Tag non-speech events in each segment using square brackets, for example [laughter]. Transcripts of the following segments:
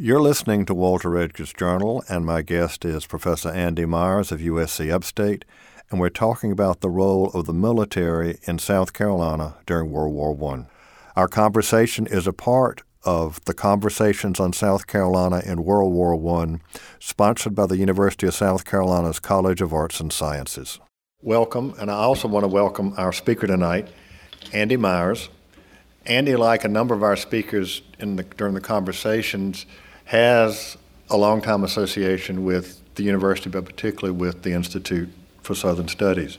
You're listening to Walter Edgar's Journal, and my guest is Professor Andy Myers of USC Upstate, and we're talking about the role of the military in South Carolina during World War I. Our conversation is a part of the Conversations on South Carolina in World War I, sponsored by the University of South Carolina's College of Arts and Sciences. Welcome, and I also want to welcome our speaker tonight, Andy Myers. Andy, like a number of our speakers the, during the conversations, has a long-time association with the university, but particularly with the Institute for Southern Studies.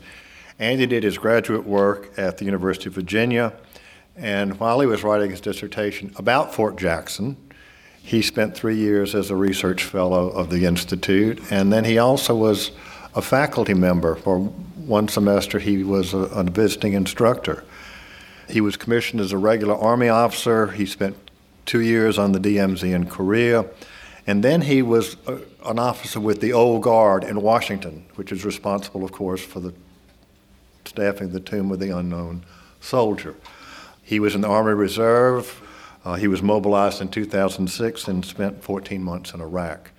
Andy did his graduate work at the University of Virginia, and while he was writing his dissertation about Fort Jackson, he spent three years as a research fellow of the Institute, and then he also was a faculty member. For one semester, he was a, a visiting instructor. He was commissioned as a regular Army officer. He spent two years on the DMZ in Korea. And then he was a, an officer with the Old Guard in Washington, which is responsible, of course, for the staffing the Tomb of the Unknown Soldier. He was in the Army Reserve. Uh, he was mobilized in 2006 and spent 14 months in Iraq.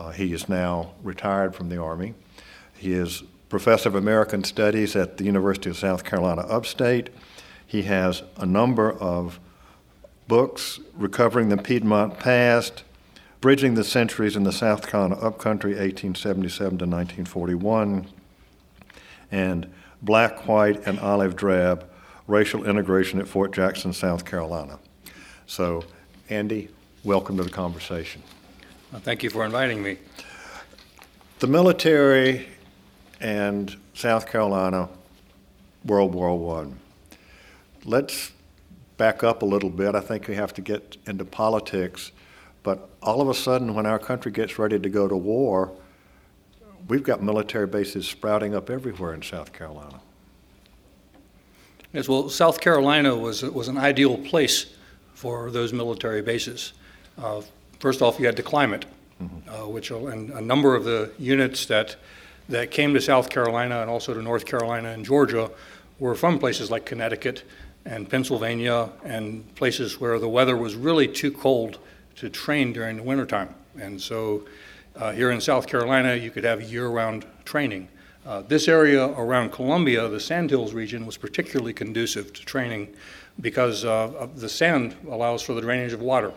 Uh, he is now retired from the Army. He is professor of American Studies at the University of South Carolina Upstate. He has a number of books recovering the Piedmont past, bridging the centuries in the South Carolina upcountry, 1877 to 1941, and Black, White, and Olive Drab Racial Integration at Fort Jackson, South Carolina. So, Andy, welcome to the conversation. Well, thank you for inviting me. The military and South Carolina, World War I. Let's back up a little bit. I think we have to get into politics. But all of a sudden, when our country gets ready to go to war, we've got military bases sprouting up everywhere in South Carolina. Yes, well, South Carolina was, was an ideal place for those military bases. Uh, first off, you had the climate, mm-hmm. uh, which and a number of the units that that came to South Carolina and also to North Carolina and Georgia were from places like Connecticut and Pennsylvania and places where the weather was really too cold to train during the wintertime. And so uh, here in South Carolina, you could have year round training. Uh, this area around Columbia, the Sandhills region, was particularly conducive to training because uh, the sand allows for the drainage of water.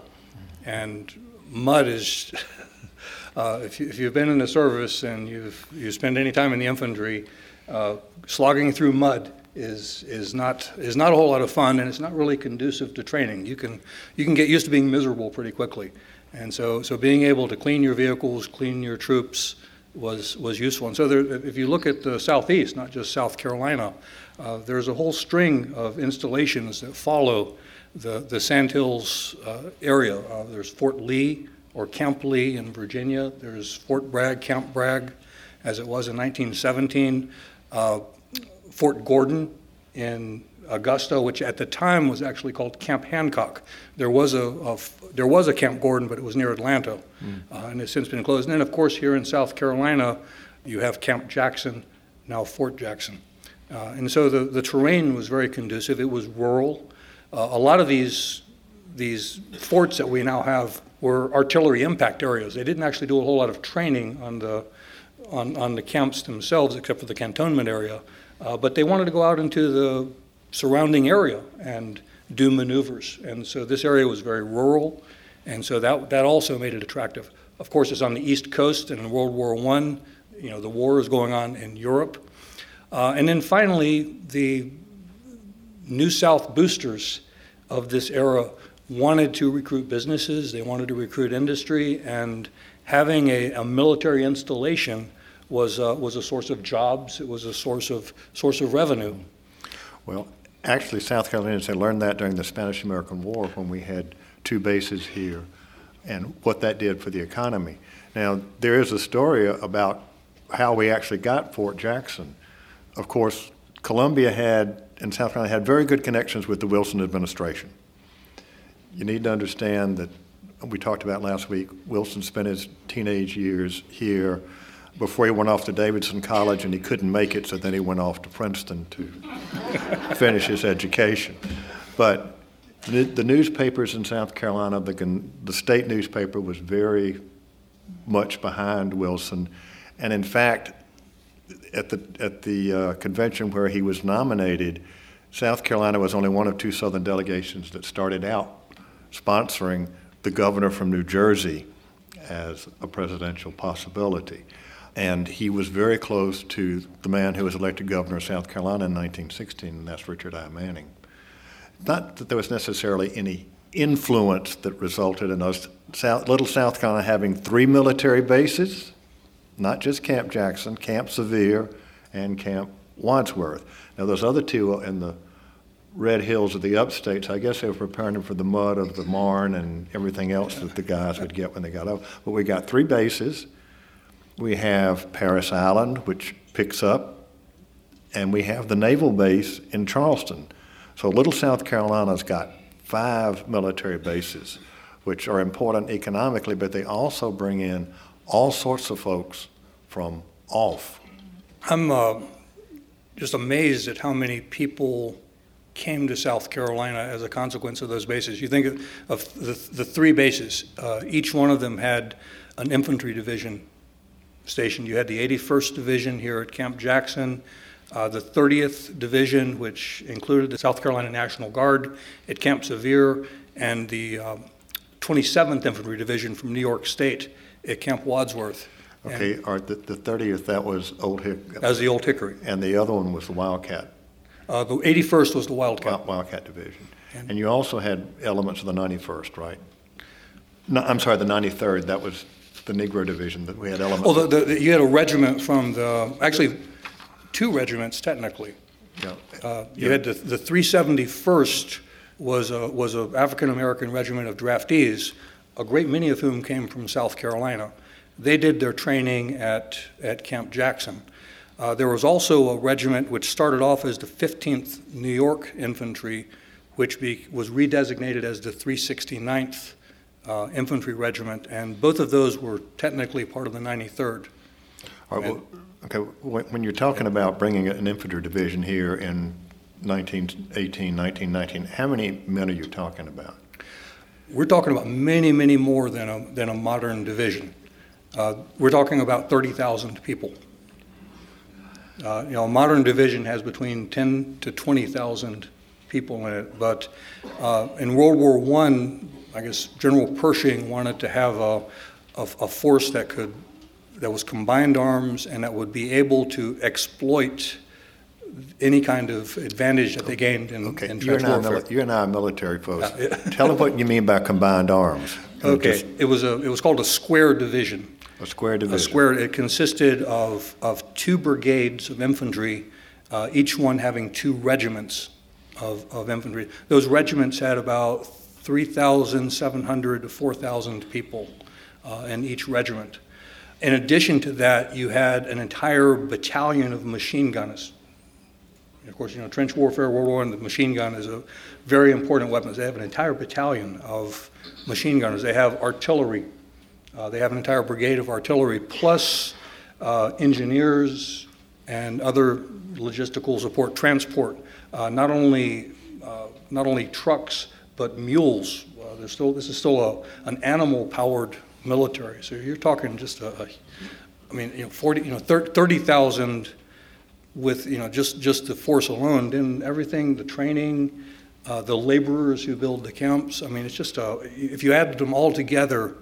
And mud is, [laughs] uh, if, you, have been in the service and you've you spend any time in the infantry, uh, slogging through mud is is not is not a whole lot of fun, and it's not really conducive to training. You can you can get used to being miserable pretty quickly, and so so being able to clean your vehicles, clean your troops was was useful. And so there, if you look at the southeast, not just South Carolina, uh, there's a whole string of installations that follow the the Sandhills uh, area. Uh, there's Fort Lee or Camp Lee in Virginia. There's Fort Bragg, Camp Bragg, as it was in 1917. Fort Gordon in Augusta, which at the time was actually called Camp Hancock. There was a, a there was a Camp Gordon, but it was near Atlanta, mm. uh, and it's since been closed. And then, of course, here in South Carolina, you have Camp Jackson, now Fort Jackson. Uh, and so the, the terrain was very conducive. It was rural. Uh, a lot of these these forts that we now have were artillery impact areas. They didn't actually do a whole lot of training on the on, on the camps themselves, except for the cantonment area. Uh, but they wanted to go out into the surrounding area and do maneuvers. And so this area was very rural, and so that, that also made it attractive. Of course, it's on the East Coast, and in World War I, you know, the war is going on in Europe. Uh, and then finally, the New South boosters of this era wanted to recruit businesses, they wanted to recruit industry, and having a, a military installation was, uh, was a source of jobs, it was a source of, source of revenue. Well, actually, South Carolinians had learned that during the Spanish American War when we had two bases here and what that did for the economy. Now, there is a story about how we actually got Fort Jackson. Of course, Columbia had, and South Carolina had very good connections with the Wilson administration. You need to understand that we talked about last week, Wilson spent his teenage years here before he went off to Davidson College and he couldn't make it, so then he went off to Princeton to [laughs] finish his education. But The, the newspapers in South Carolina, the, the state newspaper was very much behind Wilson. And in fact, at the, at the uh, convention where he was nominated, South Carolina was only one of two Southern delegations that started out sponsoring the governor from New Jersey as a presidential possibility. And he was very close to the man who was elected governor of South Carolina in 1916, and that's Richard I. Manning. Not that there was necessarily any influence that resulted in us, South, Little South Carolina, having three military bases, not just Camp Jackson, Camp Sevier, and Camp Wadsworth. Now, those other two in the red hills of the upstates, I guess they were preparing them for the mud of the Marne and everything else that the guys would get when they got up. But we got three bases. We have Parris Island, which picks up, and we have the naval base in Charleston. So Little South Carolina's got five military bases, which are important economically, but they also bring in all sorts of folks from off. I'm uh, just amazed at how many people came to South Carolina as a consequence of those bases. You think of the, the three bases, uh, each one of them had an infantry division stationed. You had the 81st Division here at Camp Jackson, uh, the 30th Division, which included the South Carolina National Guard at Camp Sevier, and the uh, 27th Infantry Division from New York State at Camp Wadsworth. Okay, and the, the 30th, that was Old Hickory. That was the Old Hickory. And the other one was the Wildcat. Uh, the 81st was the Wildcat. Wildcat Division. And, and you also had elements of the 91st, right? No, I'm sorry, the 93rd. That was the Negro Division that we had elements. Well, the, the, you had a regiment from the actually two regiments technically. Yeah. Uh, you yeah. had the, the 371st was a, was an African American regiment of draftees, a great many of whom came from South Carolina. They did their training at, at Camp Jackson. Uh, there was also a regiment which started off as the 15th New York Infantry, which be, was redesignated as the 369th uh, Infantry Regiment, and both of those were technically part of the 93rd. All right, well, Okay, when you're talking about bringing an infantry division here in 1918, 1919, how many men are you talking about? We're talking about many, many more than a, than a modern division. Uh, we're talking about 30,000 people. Uh, you know, a modern division has between 10 to 20,000 people in it, but uh, in World War I, I guess General Pershing wanted to have a, a, a force that could that was combined arms and that would be able to exploit any kind of advantage that they gained in, okay. in you're trench warfare. Mili- you're not a military folks. Uh, yeah. Tell them what you mean by combined arms. [laughs] Okay, just, it was a it was called a square division. A square division. A square. It consisted of of two brigades of infantry, uh, each one having two regiments of, of infantry. Those regiments had about 3,700 to 4,000 people uh, in each regiment. In addition to that, you had an entire battalion of machine gunners. Of course, you know, trench warfare, World War I, the machine gun is a very important weapon. They have an entire battalion of machine gunners. They have artillery. Uh, they have an entire brigade of artillery, plus uh, engineers and other logistical support, transport. Uh, not only uh, not only trucks, but mules. Uh, still this is still a, an animal-powered military. So you're talking just a, a I mean, you know, 40, you know, 30,000 with, you know, just, just the force alone, then everything, the training, uh, the laborers who build the camps. I mean, it's just a, if you add them all together,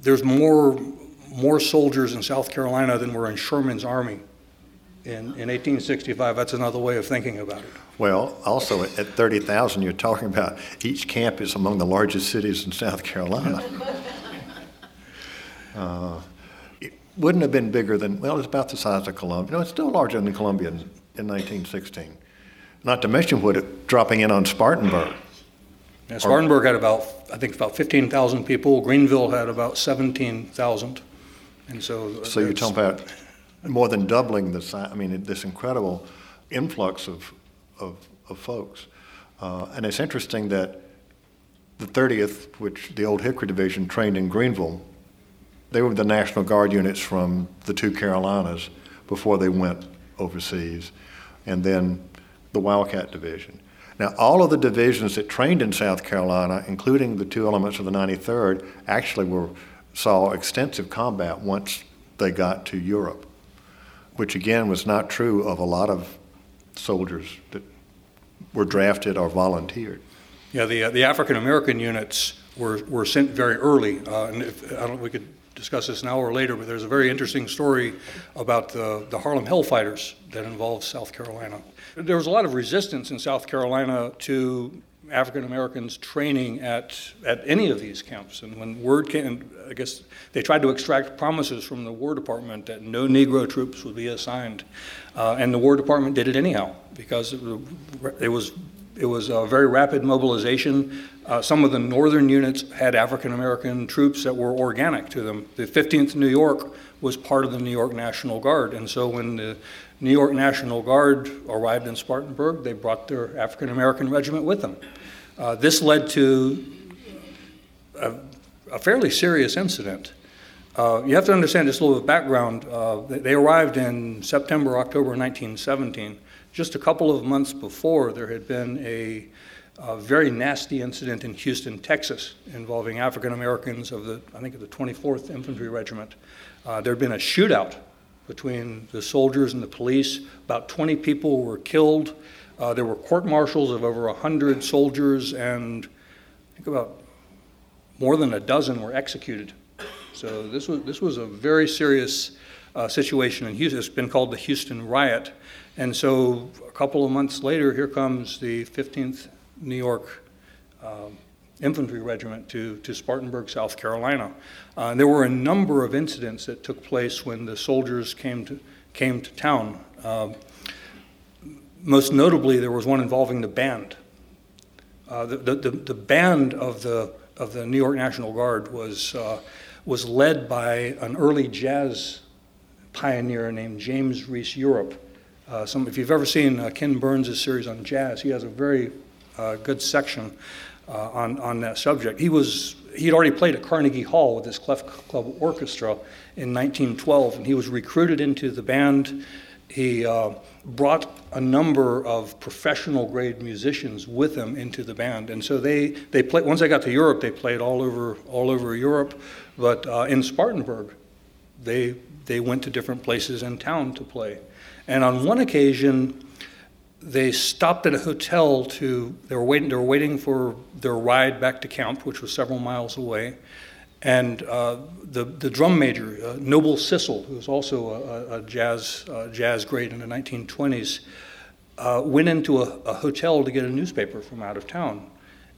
there's more, more soldiers in South Carolina than were in Sherman's army in, in 1865. That's another way of thinking about it. Well, also at 30,000, you're talking about each camp is among the largest cities in South Carolina. [laughs] uh, it wouldn't have been bigger than, well, it's about the size of Columbia. No, it's still larger than Columbia in, in 1916. Not to mention what it dropping in on Spartanburg. Yeah, Spartanburg had about, I think, about 15,000 people. Greenville had about 17,000. And so, so you're talking about more than doubling the. I mean, this incredible influx of, of, of folks. Uh, and it's interesting that the 30th, which the old Hickory Division trained in Greenville, they were the National Guard units from the two Carolinas before they went overseas, and then the Wildcat Division. Now, all of the divisions that trained in South Carolina, including the two elements of the 93rd, actually were saw extensive combat once they got to Europe, which again was not true of a lot of soldiers that were drafted or volunteered. Yeah, the, uh, the African American units were, were sent very early. Uh, and if, I don't, we could discuss this now or later, but there's a very interesting story about the, the Harlem Hellfighters that involves South Carolina. There was a lot of resistance in South Carolina to African Americans training at, at any of these camps. And when word came, I guess they tried to extract promises from the War Department that no Negro troops would be assigned. Uh, and the War Department did it anyhow because it, it was it was a very rapid mobilization. Uh, some of the northern units had African American troops that were organic to them. The 15th New York was part of the New York National Guard, and so when the New York National Guard arrived in Spartanburg, they brought their African American regiment with them. Uh, this led to a, a, fairly serious incident. Uh, you have to understand just a little bit of background. Uh, they arrived in September, October 1917. Just a couple of months before, there had been a, a very nasty incident in Houston, Texas, involving African Americans of the, I think, of the 24th Infantry Regiment. Uh, there had been a shootout between the soldiers and the police. About 20 people were killed. Uh, there were court martials of over 100 soldiers, and I think about more than a dozen were executed. So this was, this was a very serious uh, situation in Houston. It's been called the Houston Riot. And so a couple of months later, here comes the 15th New York um, Infantry Regiment to, to Spartanburg, South Carolina. Uh, there were a number of incidents that took place when the soldiers came to, came to town. Most notably, there was one involving the band. Uh, the, the, the, band of the, of the New York National Guard was, uh, was led by an early jazz pioneer named James Reese Europe. Uh, some, if you've ever seen uh, Ken Burns' series on jazz, he has a very uh, good section uh, on, on that subject. He was he'd already played at Carnegie Hall with his Clef Club Orchestra in 1912, and he was recruited into the band. He uh, brought a number of professional grade musicians with him into the band, and so they they played. Once they got to Europe, they played all over all over Europe, but uh, in Spartanburg, they they went to different places in town to play. And on one occasion, they stopped at a hotel to they were waiting they were waiting for their ride back to camp, which was several miles away. And uh, the the drum major, uh, Noble Sissle, who was also a, a jazz uh, jazz great in the 1920s, uh, went into a, a hotel to get a newspaper from out of town,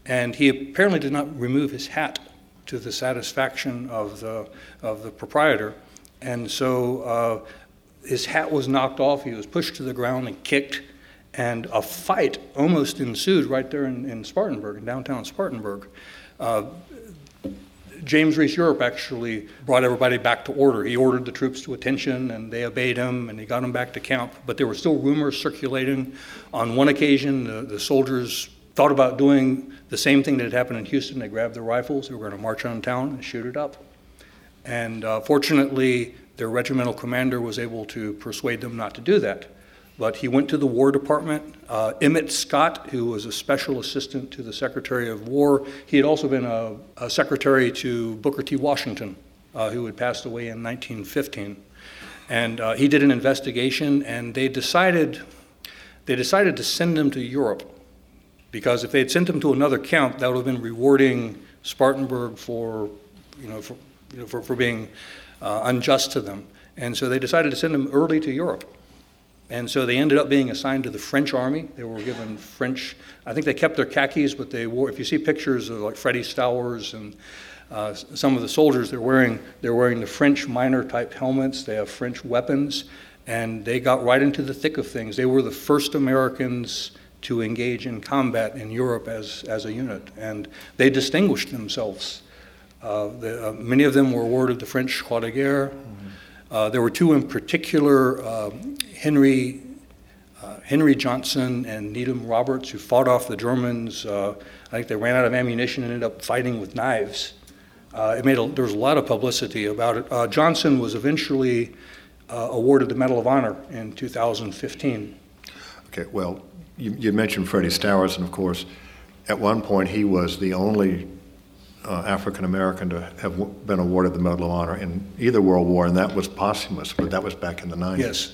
and he apparently did not remove his hat to the satisfaction of the of the proprietor, and so uh, his hat was knocked off. He was pushed to the ground and kicked, and a fight almost ensued right there in, in Spartanburg, in downtown Spartanburg. James Reese Europe actually brought everybody back to order. He ordered the troops to attention, and they obeyed him, and he got them back to camp. But there were still rumors circulating. On one occasion, the, the soldiers thought about doing the same thing that had happened in Houston. They grabbed their rifles, they were going to march on town and shoot it up. And uh, fortunately, their regimental commander was able to persuade them not to do that. But he went to the War Department. Uh, Emmett Scott, who was a special assistant to the Secretary of War, he had also been a, a secretary to Booker T. Washington, uh, who had passed away in 1915. And uh, he did an investigation, and they decided they decided to send him to Europe because if they had sent him to another camp, that would have been rewarding Spartanburg for, you know, for, you know, for, for being uh, unjust to them. And so they decided to send him early to Europe. And so they ended up being assigned to the French army. They were given French, I think they kept their khakis, but they wore, if you see pictures of like Freddie Stowers and uh, some of the soldiers, they're wearing, they're wearing the French miner type helmets, they have French weapons, and they got right into the thick of things. They were the first Americans to engage in combat in Europe as, as a unit, and they distinguished themselves uh, the, uh, many of them were awarded the French Croix de Guerre. Mm-hmm. Uh, there were two in particular, um, Henry, uh, Henry Johnson and Needham Roberts, who fought off the Germans. Uh, I think they ran out of ammunition and ended up fighting with knives. it made a, there was a lot of publicity about it. Johnson was eventually awarded the Medal of Honor in 2015. Okay, well, you, you mentioned Freddie Stowers, and of course, at one point he was the only uh, African American to have w- been awarded the Medal of Honor in either World War, and that was posthumous, but that was back in the 90s. Yes,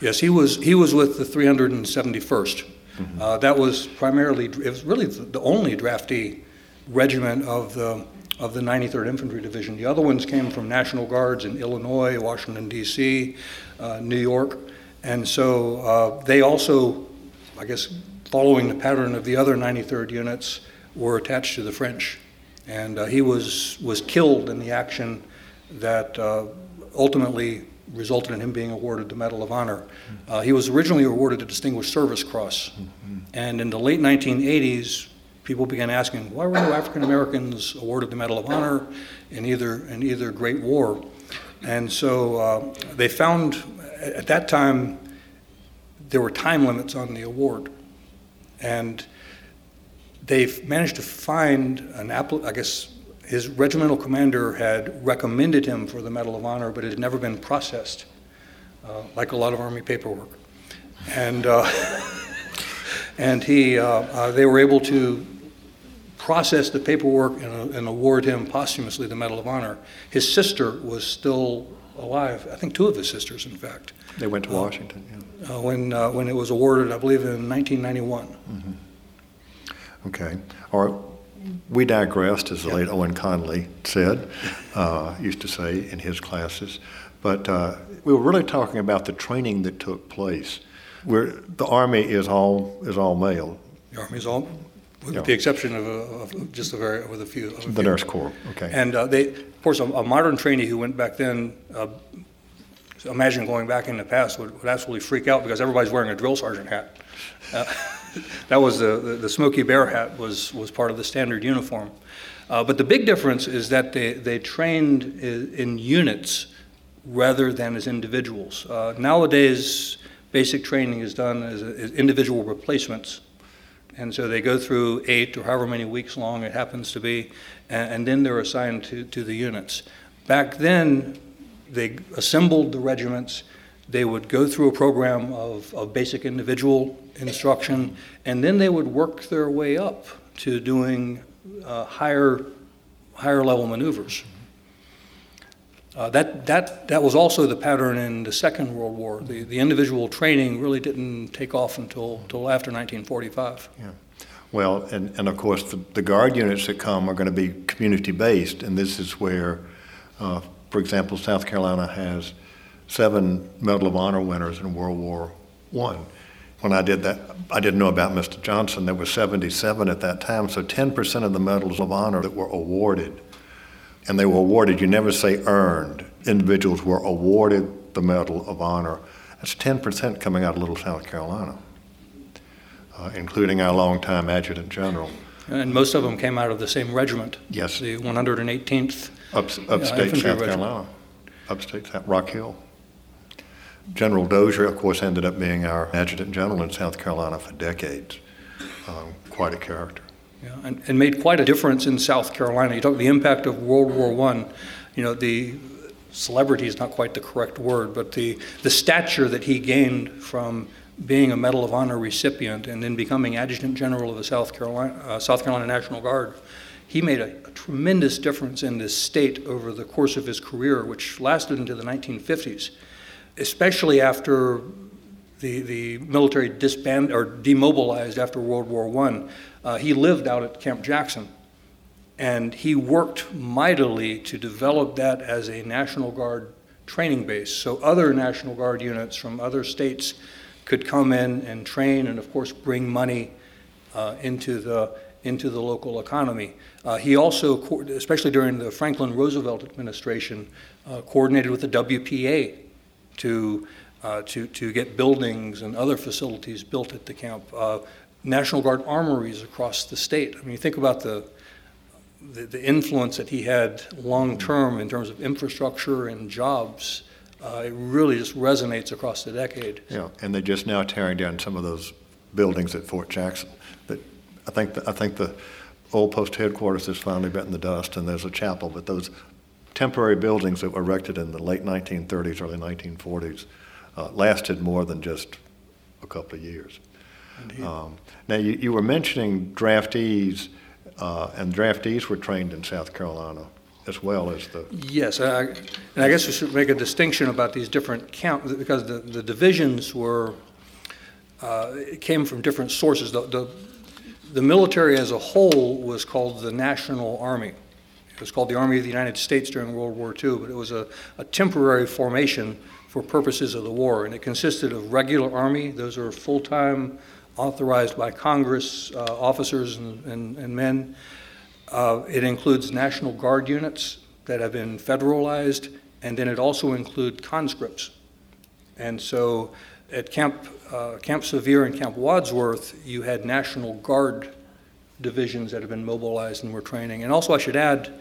yes, he was he was with the 371st. Mm-hmm. Uh, that was primarily it was really the only draftee regiment of the of the 93rd Infantry Division. The other ones came from National Guards in Illinois, Washington D.C., uh, New York, and so uh, they also, I guess, following the pattern of the other 93rd units, were attached to the French and uh, he was was killed in the action that uh, ultimately resulted in him being awarded the Medal of Honor. Uh, he was originally awarded the Distinguished Service Cross, and in the late 1980s, people began asking why were no African Americans awarded the Medal of Honor in either in either Great War, and so uh, they found at that time there were time limits on the award, and they've managed to find an apple. I guess his regimental commander had recommended him for the Medal of Honor, but it had never been processed, uh, like a lot of Army paperwork. And uh, [laughs] and he, uh, uh, they were able to process the paperwork and, and, award him posthumously the Medal of Honor. His sister was still alive. I think two of his sisters, in fact. They went to Washington. Yeah. Uh, when when it was awarded, I believe in 1991. Mm-hmm. Okay. Or we digressed, as the late Owen Conley said, uh, used to say in his classes. But uh, we were really talking about the training that took place. Where the Army is all is all male. The Army is all, with yeah. the exception of, a, of, just a very with a few. the few. Nurse Corps. Okay. And uh, they, of course, a, a, modern trainee who went back then. Uh, imagine going back in the past would, would absolutely freak out because everybody's wearing a drill sergeant hat. [laughs] That was the, the, the Smokey Bear hat was, was part of the standard uniform. Uh, but the big difference is that they, they trained in, in units rather than as individuals. Uh, nowadays, basic training is done as, as, individual replacements. And so they go through eight or however many weeks long it happens to be, and, and then they're assigned to, to the units. Back then, they assembled the regiments they would go through a program of, of basic individual instruction, and then they would work their way up to doing uh, higher, higher level maneuvers. Uh, that, that, that was also the pattern in the Second World War. The, the individual training really didn't take off until, until after 1945. Yeah. Well, and, and of course, the, the Guard units that come are going to be community based, and this is where, uh, for example, South Carolina has seven Medal of Honor winners in World War I. When I did that, I didn't know about Mr. Johnson. There were 77 at that time, so 10% of the Medals of Honor that were awarded, and they were awarded, you never say earned, individuals were awarded the Medal of Honor. That's 10% coming out of Little South Carolina, uh, including our longtime Adjutant General. And most of them came out of the same regiment. Yes. The 118th Up, upstate uh, South Carolina. Upstate Rock Hill. General Dozier, of course, ended up being our adjutant general in South Carolina for decades. Um, quite a character. Yeah, and, and, made quite a difference in South Carolina. You talk the impact of World War One. You know, the celebrity is not quite the correct word, but the the stature that he gained from being a Medal of Honor recipient and then becoming Adjutant General of the South Carolina uh, South Carolina National Guard. He made a, a tremendous difference in this state over the course of his career, which lasted into the 1950s especially after the, the military disbanded or demobilized after World War I, uh, he lived out at Camp Jackson. And he worked mightily to develop that as a National Guard training base. So other National Guard units from other states could come in and train and, of course, bring money uh, into, the, into the local economy. Uh, he also, especially during the Franklin Roosevelt administration, uh, coordinated with the WPA to, uh, to, to get buildings and other facilities built at the camp. Uh, National Guard armories across the state. I mean, you think about the, the, the influence that he had long term in terms of infrastructure and jobs. Uh, it really just resonates across the decade. Yeah, and they're just now tearing down some of those buildings at Fort Jackson. That I think the, I think the old post headquarters has finally bitten the dust, and there's a chapel. But those temporary buildings that were erected in the late 1930s, early 1940s, uh, lasted more than just a couple of years. Um, now, you, you were mentioning draftees, uh, and draftees were trained in South Carolina as well as the. Yes, I, and I guess we should make a distinction about these different count because the, the divisions were uh, came from different sources. The, the, the military as a whole was called the National Army. It was called the Army of the United States during World War II, but it was a, a temporary formation for purposes of the war, and it consisted of regular army. Those are full-time, authorized by Congress uh, officers and, and, and men. Uh, it includes National Guard units that have been federalized, and then it also includes conscripts. And so at Camp, uh, Camp Sevier and Camp Wadsworth, you had National Guard divisions that have been mobilized and were training. And also, I should add,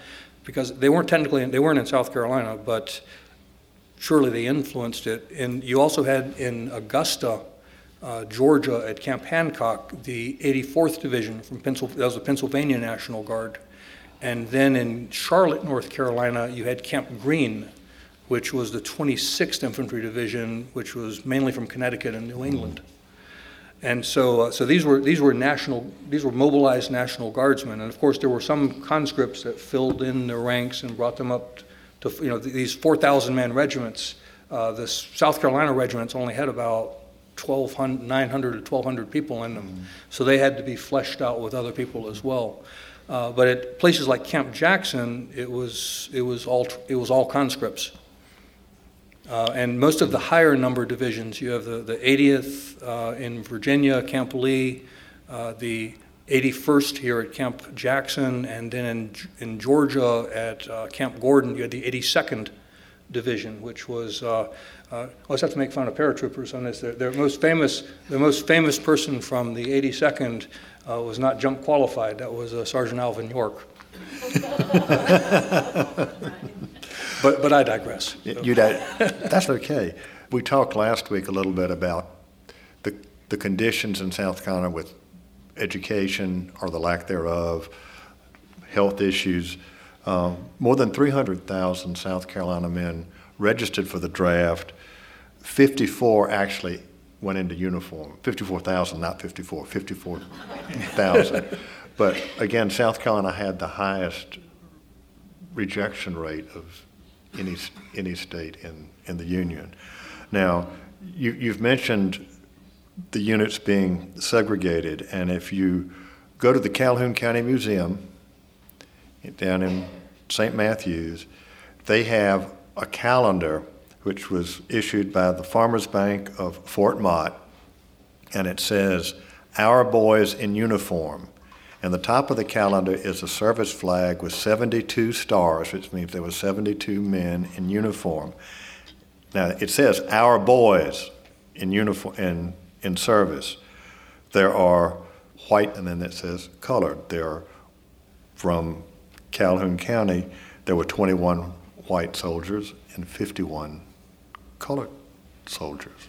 because they weren't technically, they weren't in South Carolina, but surely they influenced it. And you also had in Augusta, uh, Georgia, at Camp Hancock, the 84th Division from Pennsylvania, that was the Pennsylvania National Guard. And then in Charlotte, North Carolina, you had Camp Greene, which was the 26th Infantry Division, which was mainly from Connecticut and New England. And so, uh, so these were these were national these were mobilized National Guardsmen, and of course there were some conscripts that filled in their ranks and brought them up to you know these 4,000 man regiments. Uh, the South Carolina regiments only had about 1,200, 900 to 1,200 people in them, mm-hmm. so they had to be fleshed out with other people as well. Uh, but at places like Camp Jackson, it was it was all it was all conscripts. Uh, and most of the higher number divisions, you have the, the 80th uh, in Virginia, Camp Lee, uh, the 81st here at Camp Jackson, and then in, in Georgia at uh, Camp Gordon, you had the 82nd Division, which was, uh, uh, I always have to make fun of paratroopers on this. Their, their most famous, the most famous person from the 82nd was not jump qualified. That was Sergeant Alvin York. [laughs] [laughs] But, but I digress. You, that's okay. We talked last week a little bit about the, the conditions in South Carolina with education or the lack thereof, health issues. Um, more than 300,000 South Carolina men registered for the draft. 54 actually went into uniform. 54,000, not 54, 54,000. [laughs] but again, South Carolina had the highest rejection rate of any, any state in, in the Union. Now, you, you've mentioned the units being segregated, and if you go to the Calhoun County Museum down in St. Matthews, they have a calendar which was issued by the Farmers Bank of Fort Motte, and it says, Our Boys in Uniform. And the top of the calendar is a service flag with 72 stars, which means there were 72 men in uniform. Now it says our boys in uniform in, in service. There are white, and then it says colored. There are from Calhoun County. There were 21 white soldiers and 51 colored soldiers.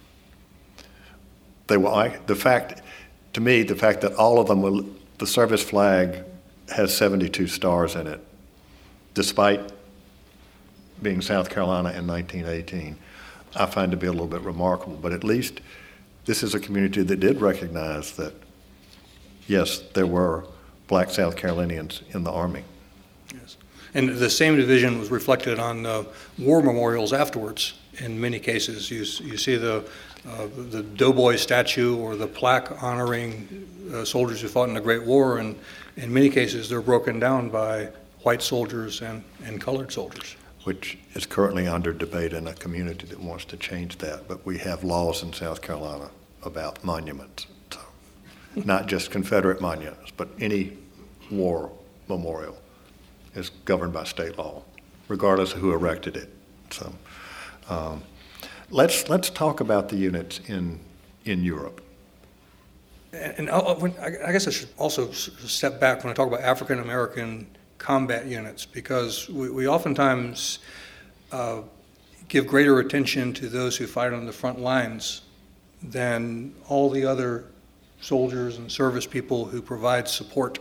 They were the fact to me the fact that all of them were the service flag has 72 stars in it, despite being South Carolina in 1918. I find to be a little bit remarkable, but at least this is a community that did recognize that, yes, there were black South Carolinians in the Army. Yes. And the same division was reflected on uh, war memorials afterwards in many cases. You, you see the, uh, the Doughboy statue or the plaque honoring uh, soldiers who fought in the Great War, and in many cases they're broken down by white soldiers and, and colored soldiers. Which is currently under debate in a community that wants to change that, but we have laws in South Carolina about monuments. So [laughs] not just Confederate monuments, but any war memorial is governed by state law, regardless of who erected it. So um, let's let's talk about the units in in Europe. And when, I guess I should also step back when I talk about African American combat units because we, we oftentimes uh, give greater attention to those who fight on the front lines than all the other soldiers and service people who provide support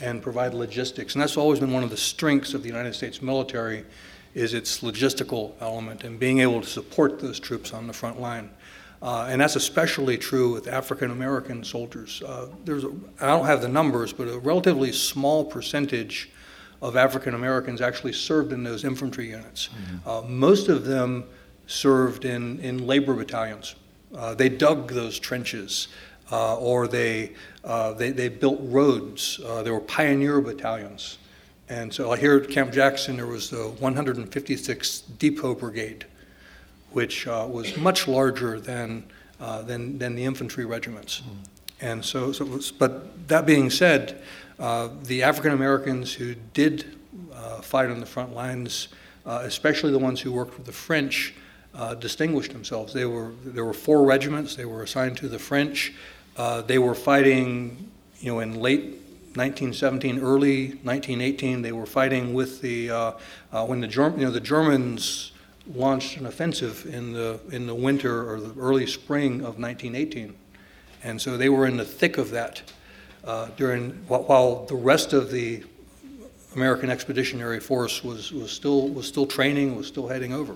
and provide logistics. And that's always been one of the strengths of the United States military is its logistical element and being able to support those troops on the front line. Uh, and that's especially true with African American soldiers. Uh, there's a, I don't have the numbers, but a relatively small percentage of African Americans actually served in those infantry units. Mm-hmm. Uh, most of them served in, in labor battalions. Uh, they dug those trenches, uh, or they, uh, they, they built roads. there were pioneer battalions. And so here at Camp Jackson, there was the 156th Depot Brigade which uh, was much larger than, uh, than, than the infantry regiments. Mm. And so, so was, but that being said, uh, the African Americans who did uh, fight on the front lines, uh, especially the ones who worked with the French, uh, distinguished themselves. They were, there were four regiments, they were assigned to the French. they were fighting, you know, in late 1917, early 1918, they were fighting with the, when the, Germ- you know, the Germans launched an offensive in the, in the winter or the early spring of 1918. And so they were in the thick of that uh, during, while the rest of the American Expeditionary Force was, was, still, was still training, was still heading over.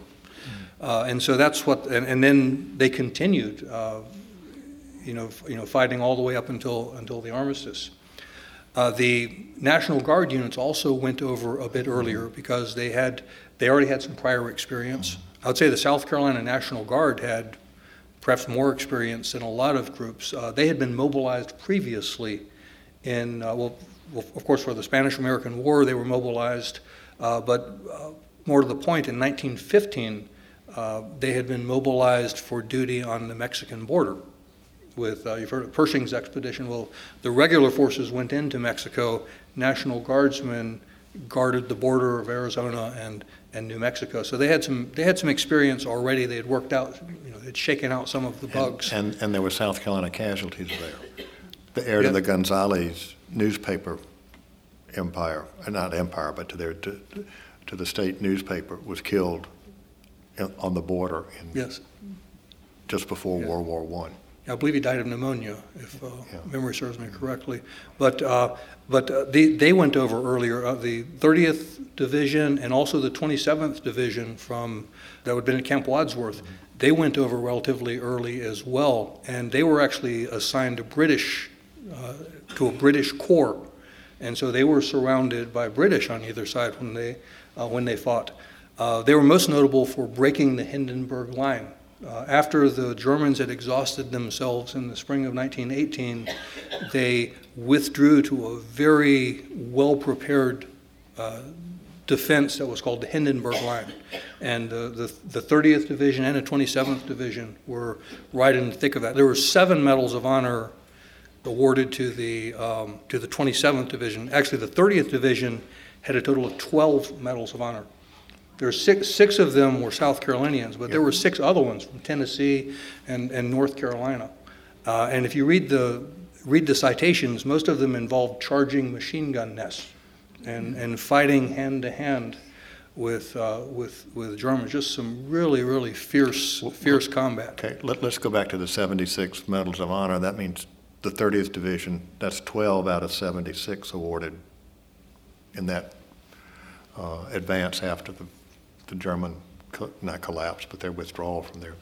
Uh, and so that's what, and, and then they continued, uh, you know, you know, fighting all the way up until, until the armistice. Uh, the National Guard units also went over a bit earlier because they had they already had some prior experience. I would say the South Carolina National Guard had perhaps more experience than a lot of groups. Uh, they had been mobilized previously in, uh, well, of course, for the Spanish American War, they were mobilized, uh, but uh, more to the point, in 1915, uh, they had been mobilized for duty on the Mexican border. With, uh, you've heard of Pershing's expedition. Well, the regular forces went into Mexico, National Guardsmen guarded the border of Arizona and and New Mexico. So they had some they had some experience already. They had worked out, you know, they'd shaken out some of the bugs. And, and, and there were South Carolina casualties there. The heir to the Gonzales newspaper empire, uh, not empire, but to their to, to the state newspaper was killed on the border in yes. just before. World War One. I believe he died of pneumonia, if uh, yeah. memory serves me correctly. But uh, but uh, they, they went over earlier. Uh, the 30th Division and also the 27th Division from that would have been at Camp Wadsworth. Mm-hmm. They went over relatively early as well, and they were actually assigned to British uh, to a British corps, and so they were surrounded by British on either side when they uh, when they fought. they were most notable for breaking the Hindenburg Line. Uh, after the Germans had exhausted themselves in the spring of 1918, they withdrew to a very well prepared uh, defense that was called the Hindenburg Line. And uh, the, the 30th Division and the 27th Division were right in the thick of that. There were seven medals of honor awarded to the, um, to the 27th Division. Actually, the 30th Division had a total of 12 medals of honor. There were six, six of them were South Carolinians, but there were six other ones from Tennessee and, and North Carolina. Uh, and if you read the, read the citations, most of them involved charging machine gun nests and, and fighting hand to hand with, uh, with, with Germans. Just some really, really fierce, fierce combat. Okay, Let, let's go back to the 76 Medals of Honor. That means the 30th Division, that's 12 out of 76 awarded in that uh, advance after the the German, co- not collapse, but their withdrawal from their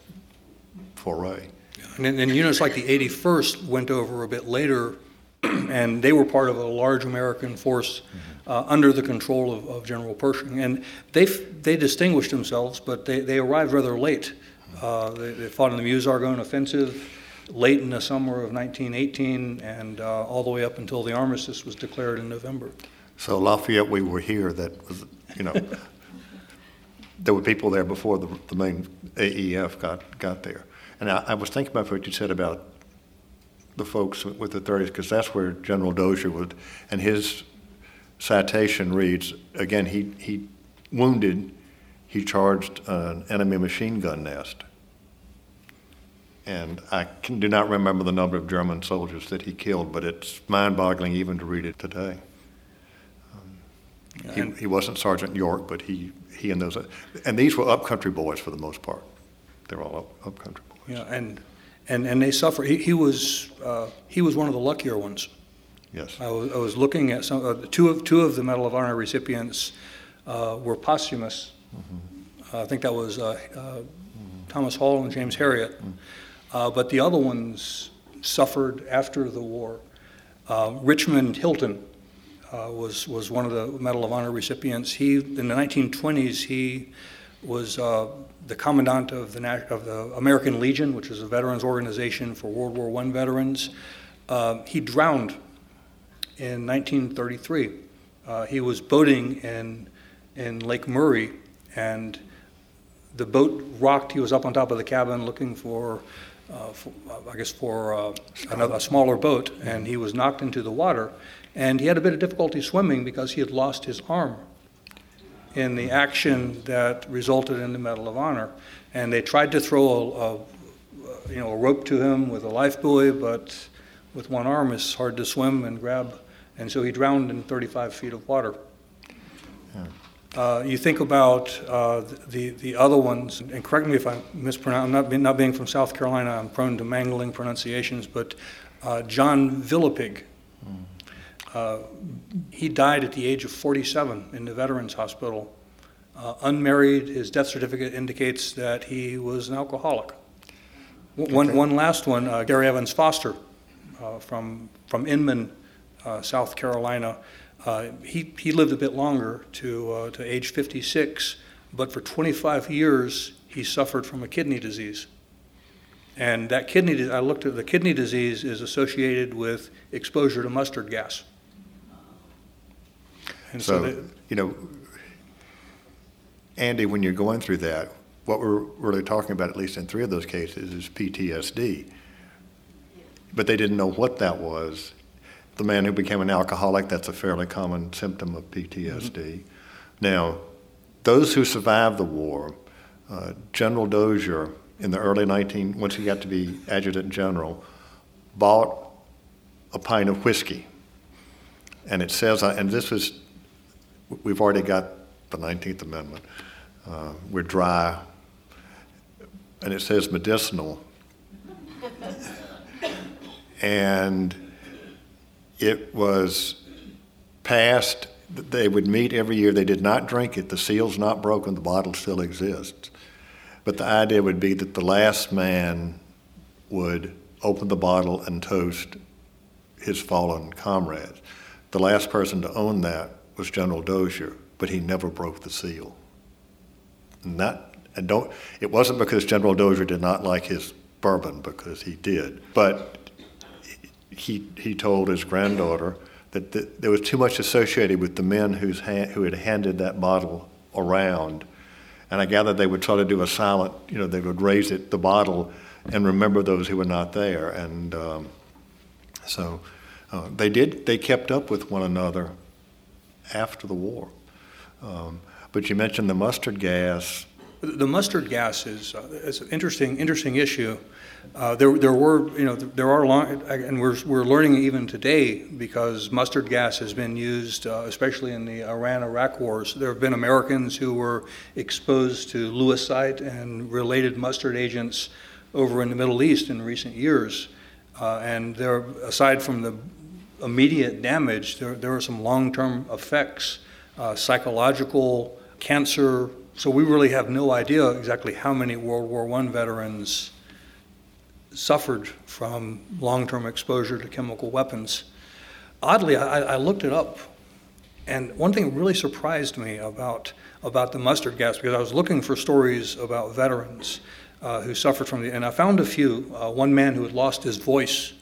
foray. And then units like the 81st went over a bit later, [clears throat] and they were part of a large American force mm-hmm. uh, under the control of, of General Pershing. And they, they distinguished themselves, but they, they arrived rather late. Mm-hmm. Uh, they, they, fought in the Meuse-Argonne offensive late in the summer of 1918 and uh, all the way up until the armistice was declared in November. So Lafayette, we were here. That was, you know, there were people there before the, the main AEF got, got there. And I, I was thinking about what you said about the folks with the 30s, because that's where General Dozier would, and his citation reads again, he, he wounded, he charged an enemy machine gun nest. And I can, do not remember the number of German soldiers that he killed, but it's mind boggling even to read it today. He, he wasn't Sergeant York, but he he and those, and these were upcountry boys for the most part. They're all up, upcountry boys. Yeah, and and and they suffer. He, he was uh, he was one of the luckier ones. Yes. I was, I was looking at some uh, two of two of the Medal of Honor recipients uh, were posthumous. Mm-hmm. I think that was uh, mm-hmm. Thomas Hall and James Heriot. Mm-hmm. uh, but the other ones suffered after the war. Uh, Richmond Hilton uh, was, was one of the Medal of Honor recipients. He, in the 1920s, he was uh, the commandant of the, of the American Legion, which is a veterans organization for World War I veterans. Uh, he drowned in 1933. Uh, he was boating in, in Lake Murray, and the boat rocked. He was up on top of the cabin looking for, uh, for I guess, for uh, another, a smaller boat, and he was knocked into the water. And he had a bit of difficulty swimming because he had lost his arm in the action that resulted in the Medal of Honor. And they tried to throw a, a you know, a rope to him with a life buoy, but with one arm it's hard to swim and grab. And so he drowned in 35 feet of water. Uh, you think about uh, the, the other ones, and correct me if I mispronounce, I'm not, being, not being from South Carolina, I'm prone to mangling pronunciations, but uh, John Villepigue, uh, he died at the age of 47 in the Veterans Hospital. Uh, unmarried, his death certificate indicates that he was an alcoholic. One, okay. one last one, uh, Gary Evans Foster uh, from, from Inman, uh, South Carolina. Uh, he, he lived a bit longer to, to age 56, but for 25 years he suffered from a kidney disease. And that kidney, I looked at the kidney disease is associated with exposure to mustard gas. And so, so they, you know, Andy, when you're going through that, what we're really talking about, at least in three of those cases, is PTSD. But they didn't know what that was. The man who became an alcoholic, that's a fairly common symptom of PTSD. Mm-hmm. Now, those who survived the war, uh, General Dozier in the early 19, once he got to be adjutant general, bought a pint of whiskey. And it says, and this was we've already got the 19th Amendment. Uh, we're dry, and it says medicinal. and it was passed they would meet every year. They did not drink it. The seal's not broken. The bottle still exists. But the idea would be that the last man would open the bottle and toast his fallen comrades. The last person to own that was General Dozier, but he never broke the seal. And that, and don't, it wasn't because General Dozier did not like his bourbon, because he did, but he, he told his granddaughter that the, there was too much associated with the men whose hand, who had handed that bottle around. And I gather they would try to do a silent, you know, they would raise it, the bottle, and remember those who were not there. And um, so uh, they did, they kept up with one another after the war. Um, but you mentioned the mustard gas. The mustard gas is, uh, is an interesting, interesting issue. Uh, there, there were, you know, there are long, and we're, we're learning even today because mustard gas has been used, uh, especially in the Iran-Iraq wars. There have been Americans who were exposed to lewisite and related mustard agents over in the Middle East in recent years. Uh, and there, aside from the immediate damage, there, there are some long term effects, uh, psychological, cancer. So we really have no idea exactly how many World War I veterans suffered from long term exposure to chemical weapons. Oddly, I, I looked it up, and one thing really surprised me about, about the mustard gas, because I was looking for stories about veterans uh, who suffered from the, and I found a few. Uh, one man who had lost his voice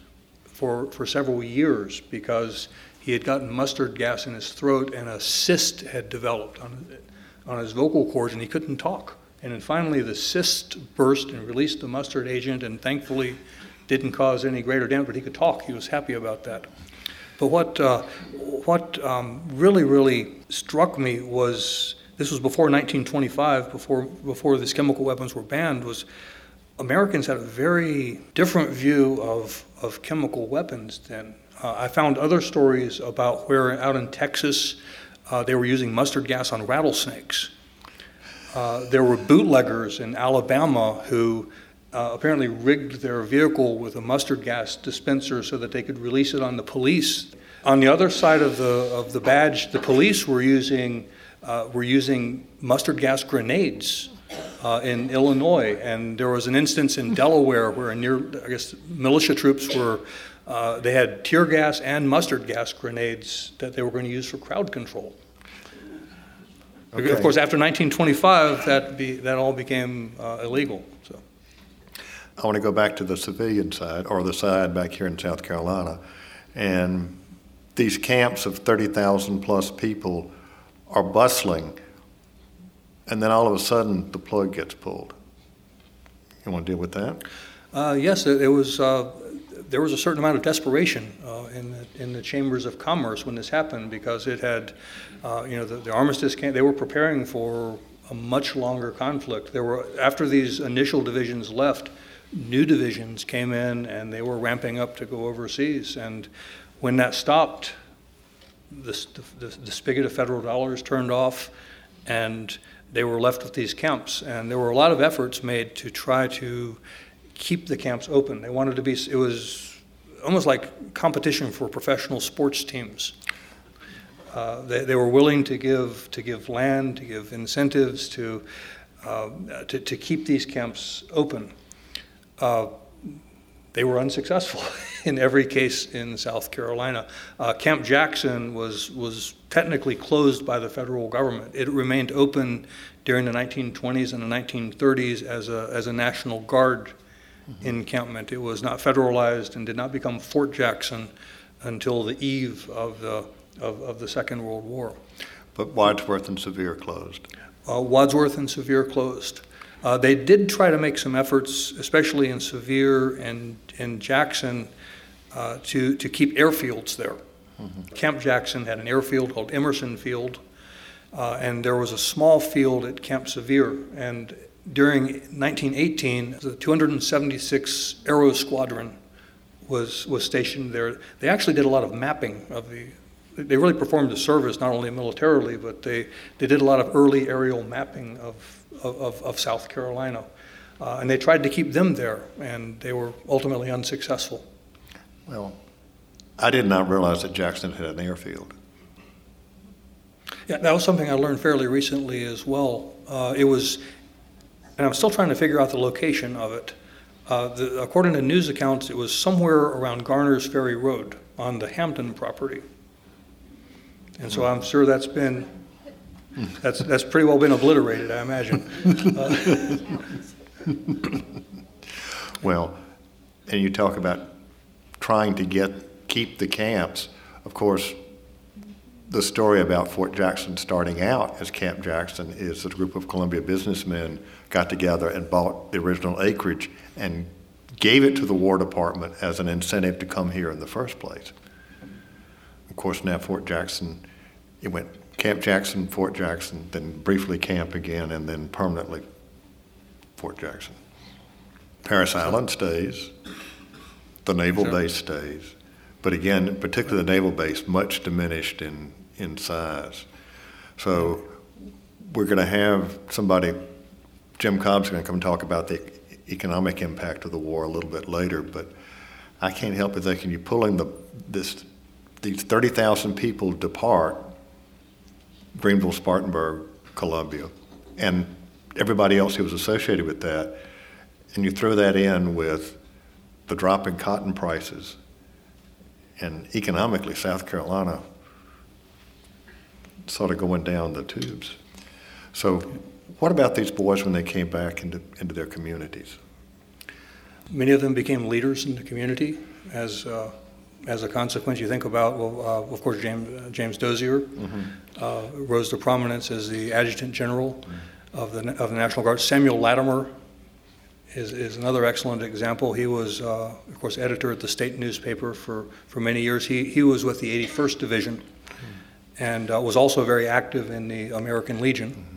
for, for several years because he had gotten mustard gas in his throat and a cyst had developed on, on his vocal cords and he couldn't talk. And then finally the cyst burst and released the mustard agent and thankfully didn't cause any greater damage, but he could talk. He was happy about that. But what, uh, what um, really, really struck me was this was before 1925, before, before these chemical weapons were banned, was Americans had a very different view of, of chemical weapons then. Uh, I found other stories about where out in Texas uh, they were using mustard gas on rattlesnakes. Uh, there were bootleggers in Alabama who uh, apparently rigged their vehicle with a mustard gas dispenser so that they could release it on the police. On the other side of the, of the badge, the police were using, uh, were using mustard gas grenades uh, in Illinois, and there was an instance in Delaware where near, I guess, militia troops were. Uh, they had tear gas and mustard gas grenades that they were going to use for crowd control. Okay. Of course, after 1925, that be, that all became uh, illegal. So. I want to go back to the civilian side, or the side back here in South Carolina, and these camps of 30,000 plus people are bustling, and then all of a sudden the plug gets pulled. You want to deal with that? Uh, yes, it, it was. Uh, there was a certain amount of desperation uh, in the, in the chambers of commerce when this happened because it had, uh, you know, the, the armistice came. They were preparing for a much longer conflict. There were after these initial divisions left, new divisions came in and they were ramping up to go overseas. And when that stopped, the, the, the spigot of federal dollars turned off, and they were left with these camps. And there were a lot of efforts made to try to keep the camps open. They wanted to be, it was almost like competition for professional sports teams. Uh, they, they were willing to give, to give land, to give incentives to, uh, to, to keep these camps open. Uh, they were unsuccessful [laughs] in every case in South Carolina. Uh, Camp Jackson was, was technically closed by the federal government. It remained open during the 1920s and the 1930s as a, as a National Guard mm-hmm. encampment. It was not federalized and did not become Fort Jackson until the eve of the, of, of the Second World War. But Wadsworth and Sevier closed. Uh, Wadsworth and Sevier closed. Uh, they did try to make some efforts, especially in Sevier and in Jackson, uh, to, to keep airfields there. Mm-hmm. Camp Jackson had an airfield called Emerson Field, uh, and there was a small field at Camp Sevier. And during 1918, the 276 Aero Squadron was, was stationed there. They actually did a lot of mapping of the they really performed a service not only militarily, but they, they did a lot of early aerial mapping of of, of South Carolina. Uh, and they tried to keep them there, and they were ultimately unsuccessful. Well, I did not realize that Jackson had an airfield. Yeah, that was something I learned fairly recently as well. Uh, it was, and I'm still trying to figure out the location of it. Uh, the, according to news accounts, it was somewhere around Garner's Ferry Road on the Hampton property. And so I'm sure that's been that's, that's pretty well been obliterated, I imagine. Uh, [laughs] well, and you talk about trying to get keep the camps. Of course, the story about Fort Jackson starting out as Camp Jackson is that a group of Columbia businessmen got together and bought the original acreage and gave it to the War Department as an incentive to come here in the first place. Of course, now Fort Jackson, it went Camp Jackson, Fort Jackson, then briefly camp again, and then permanently Fort Jackson. Parris Island stays, the naval sure. base stays, but again, particularly the naval base, much diminished in, in size. So we're going to have somebody, Jim Cobb's going to come talk about the economic impact of the war a little bit later, but I can't help but thinking you're pulling the, this, these 30,000 people depart Greenville, Spartanburg, Columbia, and everybody else who was associated with that. And you throw that in with the drop in cotton prices, and economically, South Carolina sort of going down the tubes. So, what about these boys when they came back into, into their communities? Many of them became leaders in the community as uh, as a consequence, you think about, well, uh, of course, James, uh, James Dozier mm-hmm. uh, rose to prominence as the adjutant general mm-hmm. of, the, of the National Guard. Samuel Latimer is, is another excellent example. He was, uh, of course, editor at the state newspaper for, for many years. He, he was with the 81st Division mm-hmm. and uh, was also very active in the American Legion. Mm-hmm.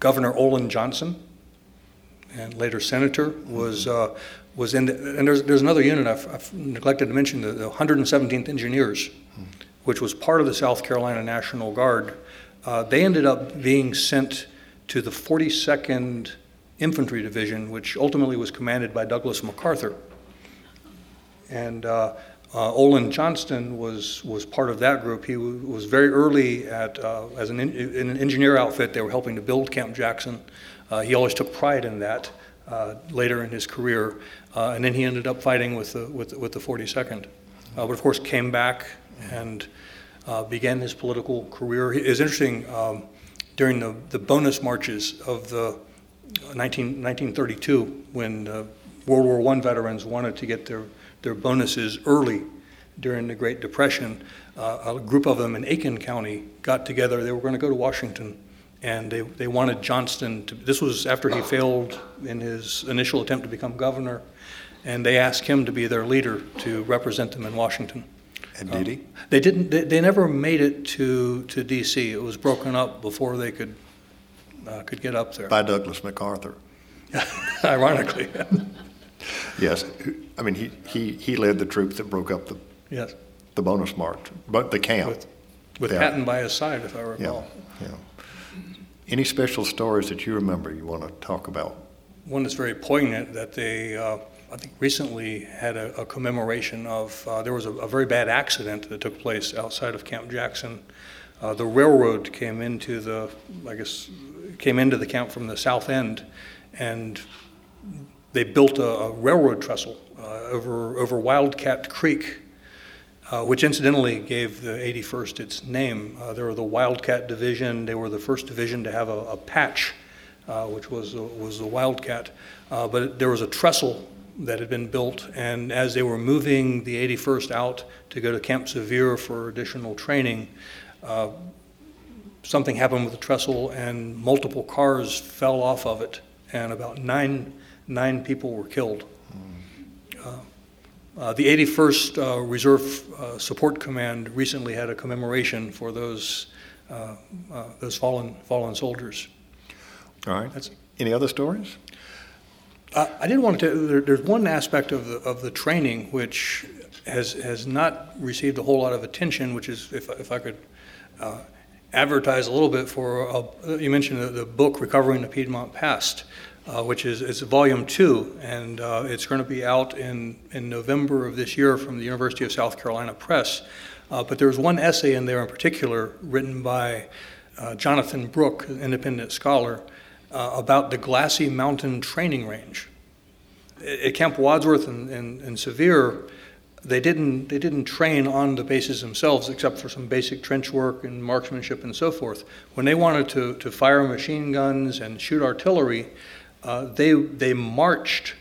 Governor Olin Johnston, and later senator, was uh, was in, the, and there's, there's another unit I've, I've neglected to mention, the, the 117th Engineers, which was part of the South Carolina National Guard. Uh, they ended up being sent to the 42nd Infantry Division, which ultimately was commanded by Douglas MacArthur. And uh, uh, Olin Johnston was, was part of that group. He w- was very early at, uh, as an, in, in, an engineer outfit. They were helping to build Camp Jackson. Uh, he always took pride in that uh, later in his career, uh, and then he ended up fighting with the, with, with the 42nd. Uh, but of course, came back and uh, began his political career. It's interesting, um, during the, the bonus marches of the 19, 1932, when World War I veterans wanted to get their, their bonuses early during the Great Depression, uh, a group of them in Aiken County got together. They were going to go to Washington, and they, they wanted Johnston to. This was after he failed in his initial attempt to become governor, and they asked him to be their leader to represent them in Washington. And did he? Um, they didn't. They, they, never made it to, to D.C. It was broken up before they could uh, could get up there. By Douglas MacArthur. [laughs] Ironically. [laughs] yes, I mean he, he, he led the troops that broke up the yes the bonus march, but the camp. With, with yeah. Patton by his side, if I recall. Yeah, yeah. Any special stories that you remember you want to talk about? One that's very poignant that they, uh, I think, recently had a, a commemoration of. Uh, there was a, a, very bad accident that took place outside of Camp Jackson. Uh, the railroad came into the, I guess, came into the camp from the south end, and they built a, a railroad trestle uh, over over Wildcat Creek uh, which incidentally gave the 81st its name. Uh, they were the Wildcat Division. They were the first division to have a, patch, uh, which was was the Wildcat. But there was a trestle that had been built, and as they were moving the 81st out to go to Camp Sevier for additional training, uh, something happened with the trestle, and multiple cars fell off of it, and about nine nine people were killed. Uh, the 81st uh, Reserve uh, Support Command recently had a commemoration for those uh, uh, those fallen fallen soldiers. All right. That's, Any other stories? I did want to. There, there's one aspect of the of the training which has has not received a whole lot of attention, which is if if I could advertise a little bit for. you mentioned the, the book "Recovering the Piedmont Past." uh, which is it's volume two, and uh, it's going to be out in, in November of this year from the University of South Carolina Press. Uh, but there's one essay in there in particular written by uh, Jonathan Brook, an independent scholar, uh, about the Glassy Mountain Training Range. At Camp Wadsworth and, and, and Sevier, they didn't they didn't train on the bases themselves except for some basic trench work and marksmanship and so forth. When they wanted to, to fire machine guns and shoot artillery, uh, they, they marched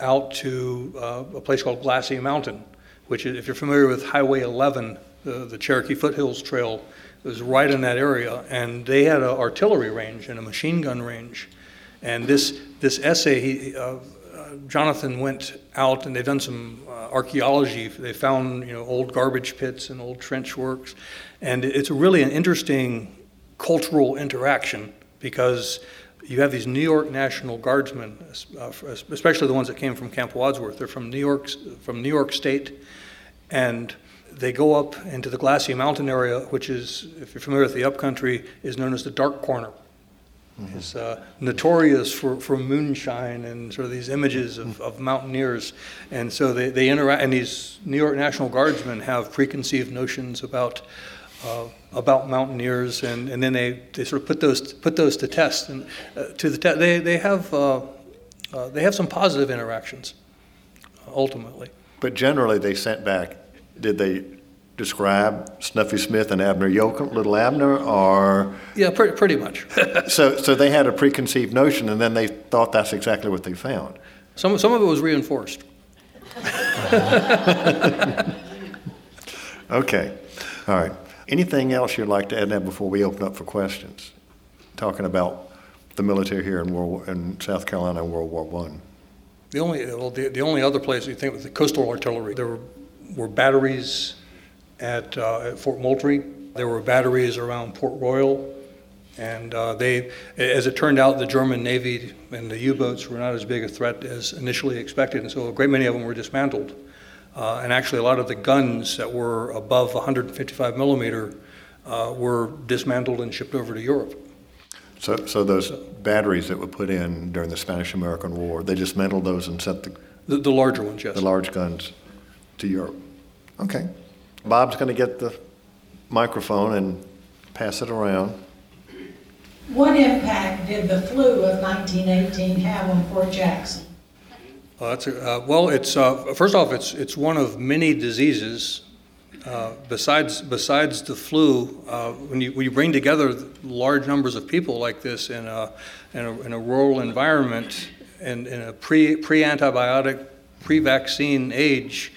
out to uh, a place called Glassy Mountain, which if you're familiar with Highway 11, the, the Cherokee Foothills Trail, was right in that area. And they had an artillery range and a machine gun range. And this, this essay, he, uh, Jonathan went out and they've done some uh, archaeology. They found you know old garbage pits and old trench works, and it's really an interesting cultural interaction because you have these New York National Guardsmen, uh, especially the ones that came from Camp Wadsworth. They're from New York, from New York State, and they go up into the Glassy Mountain area, which is, if you're familiar with the upcountry, is known as the Dark Corner. Mm-hmm. It's uh, notorious for, for moonshine and sort of these images of, of mountaineers. And so they, they interact, and these New York National Guardsmen have preconceived notions about uh, about mountaineers, and, and then they, they sort of put those put those to test. And uh, to the te- they they have uh, uh they have some positive interactions, ultimately. But generally, they sent back. Did they describe Snuffy Smith and Abner Yokum, Little Abner, or yeah, pretty, pretty much. [laughs] so so they had a preconceived notion, and then they thought that's exactly what they found. Some some of it was reinforced. [laughs] okay, all right. Anything else you'd like to add now before we open up for questions? Talking about the military here in, World, in South Carolina in World War One. The only well, the, the only other place you think was the coastal artillery. There were, were batteries at, uh, at Fort Moultrie. There were batteries around Port Royal, and uh, they, as it turned out, the German Navy and the U-boats were not as big a threat as initially expected, and so a great many of them were dismantled. Uh, and actually, a lot of the guns that were above 155 millimeter uh, were dismantled and shipped over to Europe. So, so those batteries that were put in during the Spanish-American War, they dismantled those and sent the, the, the larger ones, yes, the large guns to Europe. Okay, Bob's going to get the microphone and pass it around. What impact did the flu of 1918 have on Fort Jackson? Uh, that's a, uh, well, it's uh, first off, it's it's one of many diseases uh, besides besides the flu. Uh, when you when you bring together large numbers of people like this in a in a, in a rural environment and in a pre pre antibiotic pre vaccine age.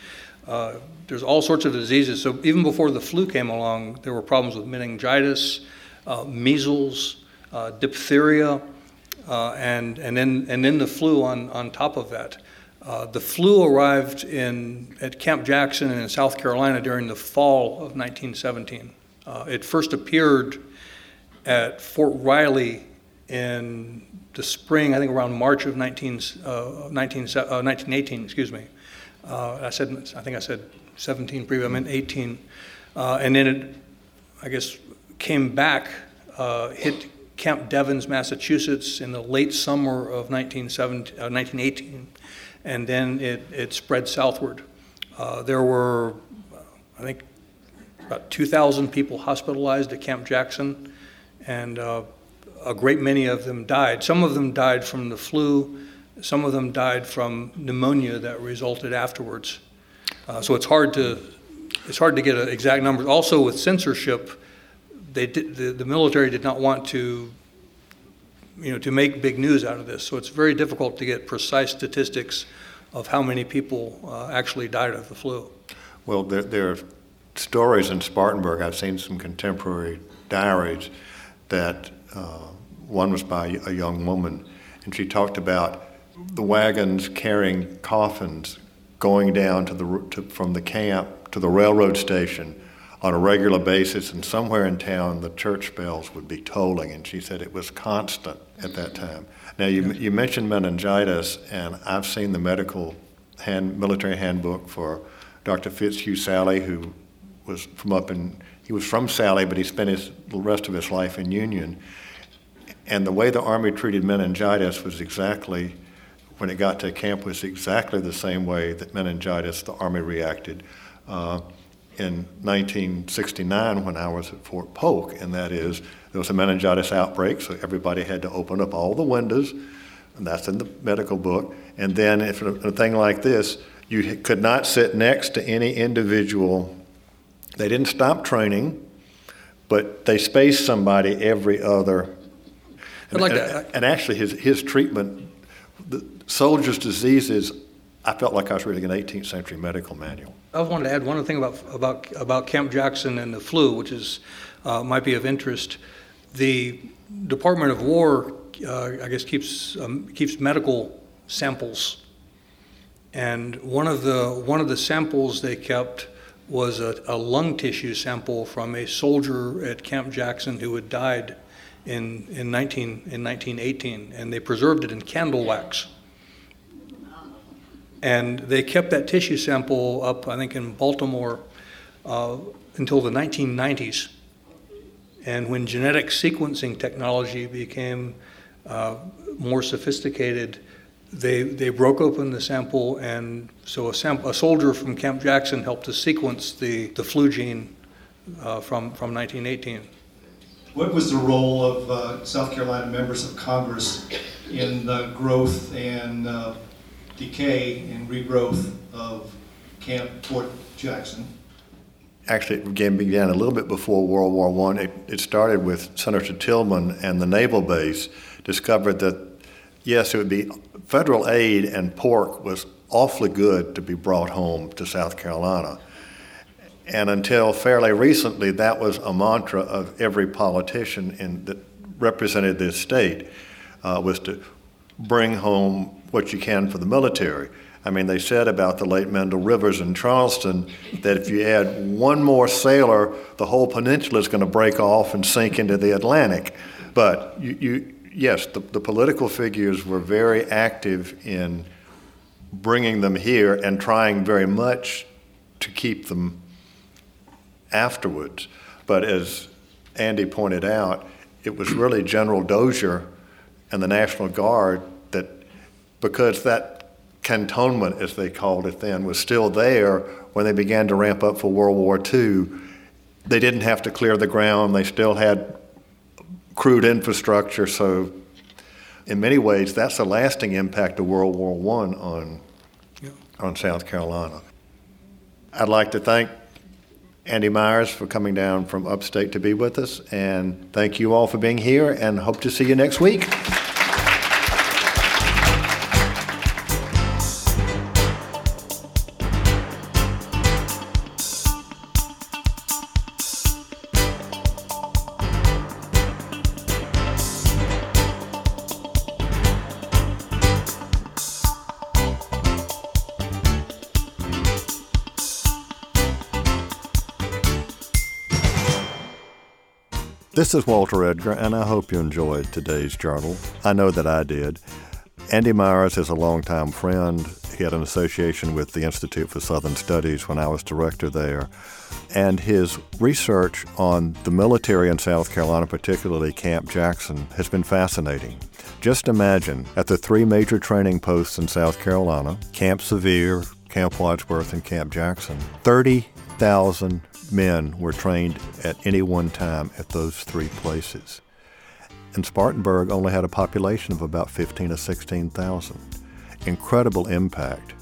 Uh, there's all sorts of diseases. So even before the flu came along, there were problems with meningitis, measles, diphtheria, and and then and then the flu on on top of that. Uh, the flu arrived in, at Camp Jackson in South Carolina during the fall of 1917. Uh, it first appeared at Fort Riley in the spring, I think around March of 19, uh, 19, 1918, uh, excuse me. Uh, I said, I think I said 17 previous, I meant 18. and then it, I guess, came back, hit Camp Devens, Massachusetts in the late summer of 1918 and then it, it spread southward. Uh, there were, I think, about 2,000 people hospitalized at Camp Jackson, and uh, a great many of them died. Some of them died from the flu, some of them died from pneumonia that resulted afterwards. Uh, so it's hard to it's hard to get an exact number. Also, with censorship, they did, the, the military did not want to you know, to make big news out of this. So it's very difficult to get precise statistics of how many people uh, actually died of the flu. Well, there, there, are stories in Spartanburg. I've seen some contemporary diaries that uh, one was by a young woman, and she talked about the wagons carrying coffins going down to the to, from the camp to the railroad station on a regular basis, and somewhere in town the church bells would be tolling, and she said it was constant at that time. Now, you, you mentioned meningitis, and I've seen the medical hand, military handbook for Dr. Fitzhugh Salley, who was from up in, he was from Salley, but he spent his, the rest of his life in Union. And the way the Army treated meningitis was exactly, when it got to camp, was exactly the same way that meningitis, the Army reacted. Uh, in 1969 when I was at Fort Polk, and that is there was a meningitis outbreak, so everybody had to open up all the windows, and that's in the medical book. And then, if a thing like this, you could not sit next to any individual. They didn't stop training, but they spaced somebody every other. And, like and, and actually, his, his treatment, soldiers' diseases I felt like I was reading an 18th century medical manual. I wanted to add one other thing about about about Camp Jackson and the flu, which is uh, might be of interest. The Department of War, uh, I guess, keeps um, keeps medical samples, and one of the one of the samples they kept was a, a lung tissue sample from a soldier at Camp Jackson who had died in in 19 in 1918, and they preserved it in candle wax. And they kept that tissue sample up, I think, in Baltimore uh, until the 1990s. And when genetic sequencing technology became uh, more sophisticated, they, they broke open the sample, and so a, sam- a soldier from Camp Jackson helped to sequence the, the flu gene uh, from, from 1918. What was the role of uh, South Carolina members of Congress in the growth and uh, decay and regrowth of Camp Fort Jackson. Actually, it began, a little bit before World War I. It, it started with Senator Tillman and the naval base discovered that, yes, it would be federal aid and pork was awfully good to be brought home to South Carolina. And until fairly recently, that was a mantra of every politician in, that represented this state, uh, was to bring home what you can for the military. I mean, they said about the late Mendel Rivers in Charleston that if you add one more sailor, the whole peninsula is going to break off and sink into the Atlantic. But you, you yes, the, the political figures were very active in bringing them here and trying very much to keep them afterwards. But as Andy pointed out, it was really General Dozier and the National Guard that, because that cantonment, as they called it then, was still there when they began to ramp up for World War II. They didn't have to clear the ground. They still had crude infrastructure. So, in many ways, that's a lasting impact of World War I on, yeah. on South Carolina. I'd like to thank Andy Myers for coming down from upstate to be with us, and thank you all for being here, and hope to see you next week. This is Walter Edgar, and I hope you enjoyed today's journal. I know that I did. Andy Myers is a longtime friend. He had an association with the Institute for Southern Studies when I was director there. And his research on the military in South Carolina, particularly Camp Jackson, has been fascinating. Just imagine at the three major training posts in South Carolina Camp Sevier, Camp Wadsworth, and Camp Jackson 30,000 men were trained at any one time at those three places. And Spartanburg only had a population of about 15 or 16,000. Incredible impact.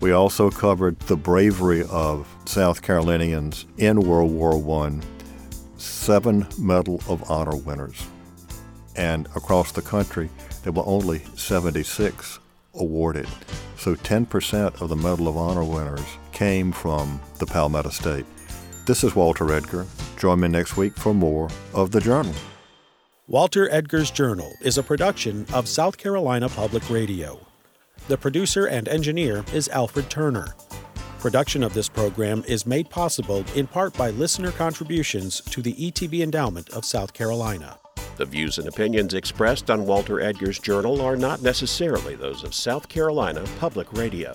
We also covered the bravery of South Carolinians in World War I, seven Medal of Honor winners. And across the country, there were only 76 awarded. So 10% of the Medal of Honor winners came from the Palmetto State. This is Walter Edgar. Join me next week for more of The Journal. Walter Edgar's Journal is a production of South Carolina Public Radio. The producer and engineer is Alfred Turner. Production of this program is made possible in part by listener contributions to the ETV Endowment of South Carolina. The views and opinions expressed on Walter Edgar's Journal are not necessarily those of South Carolina Public Radio.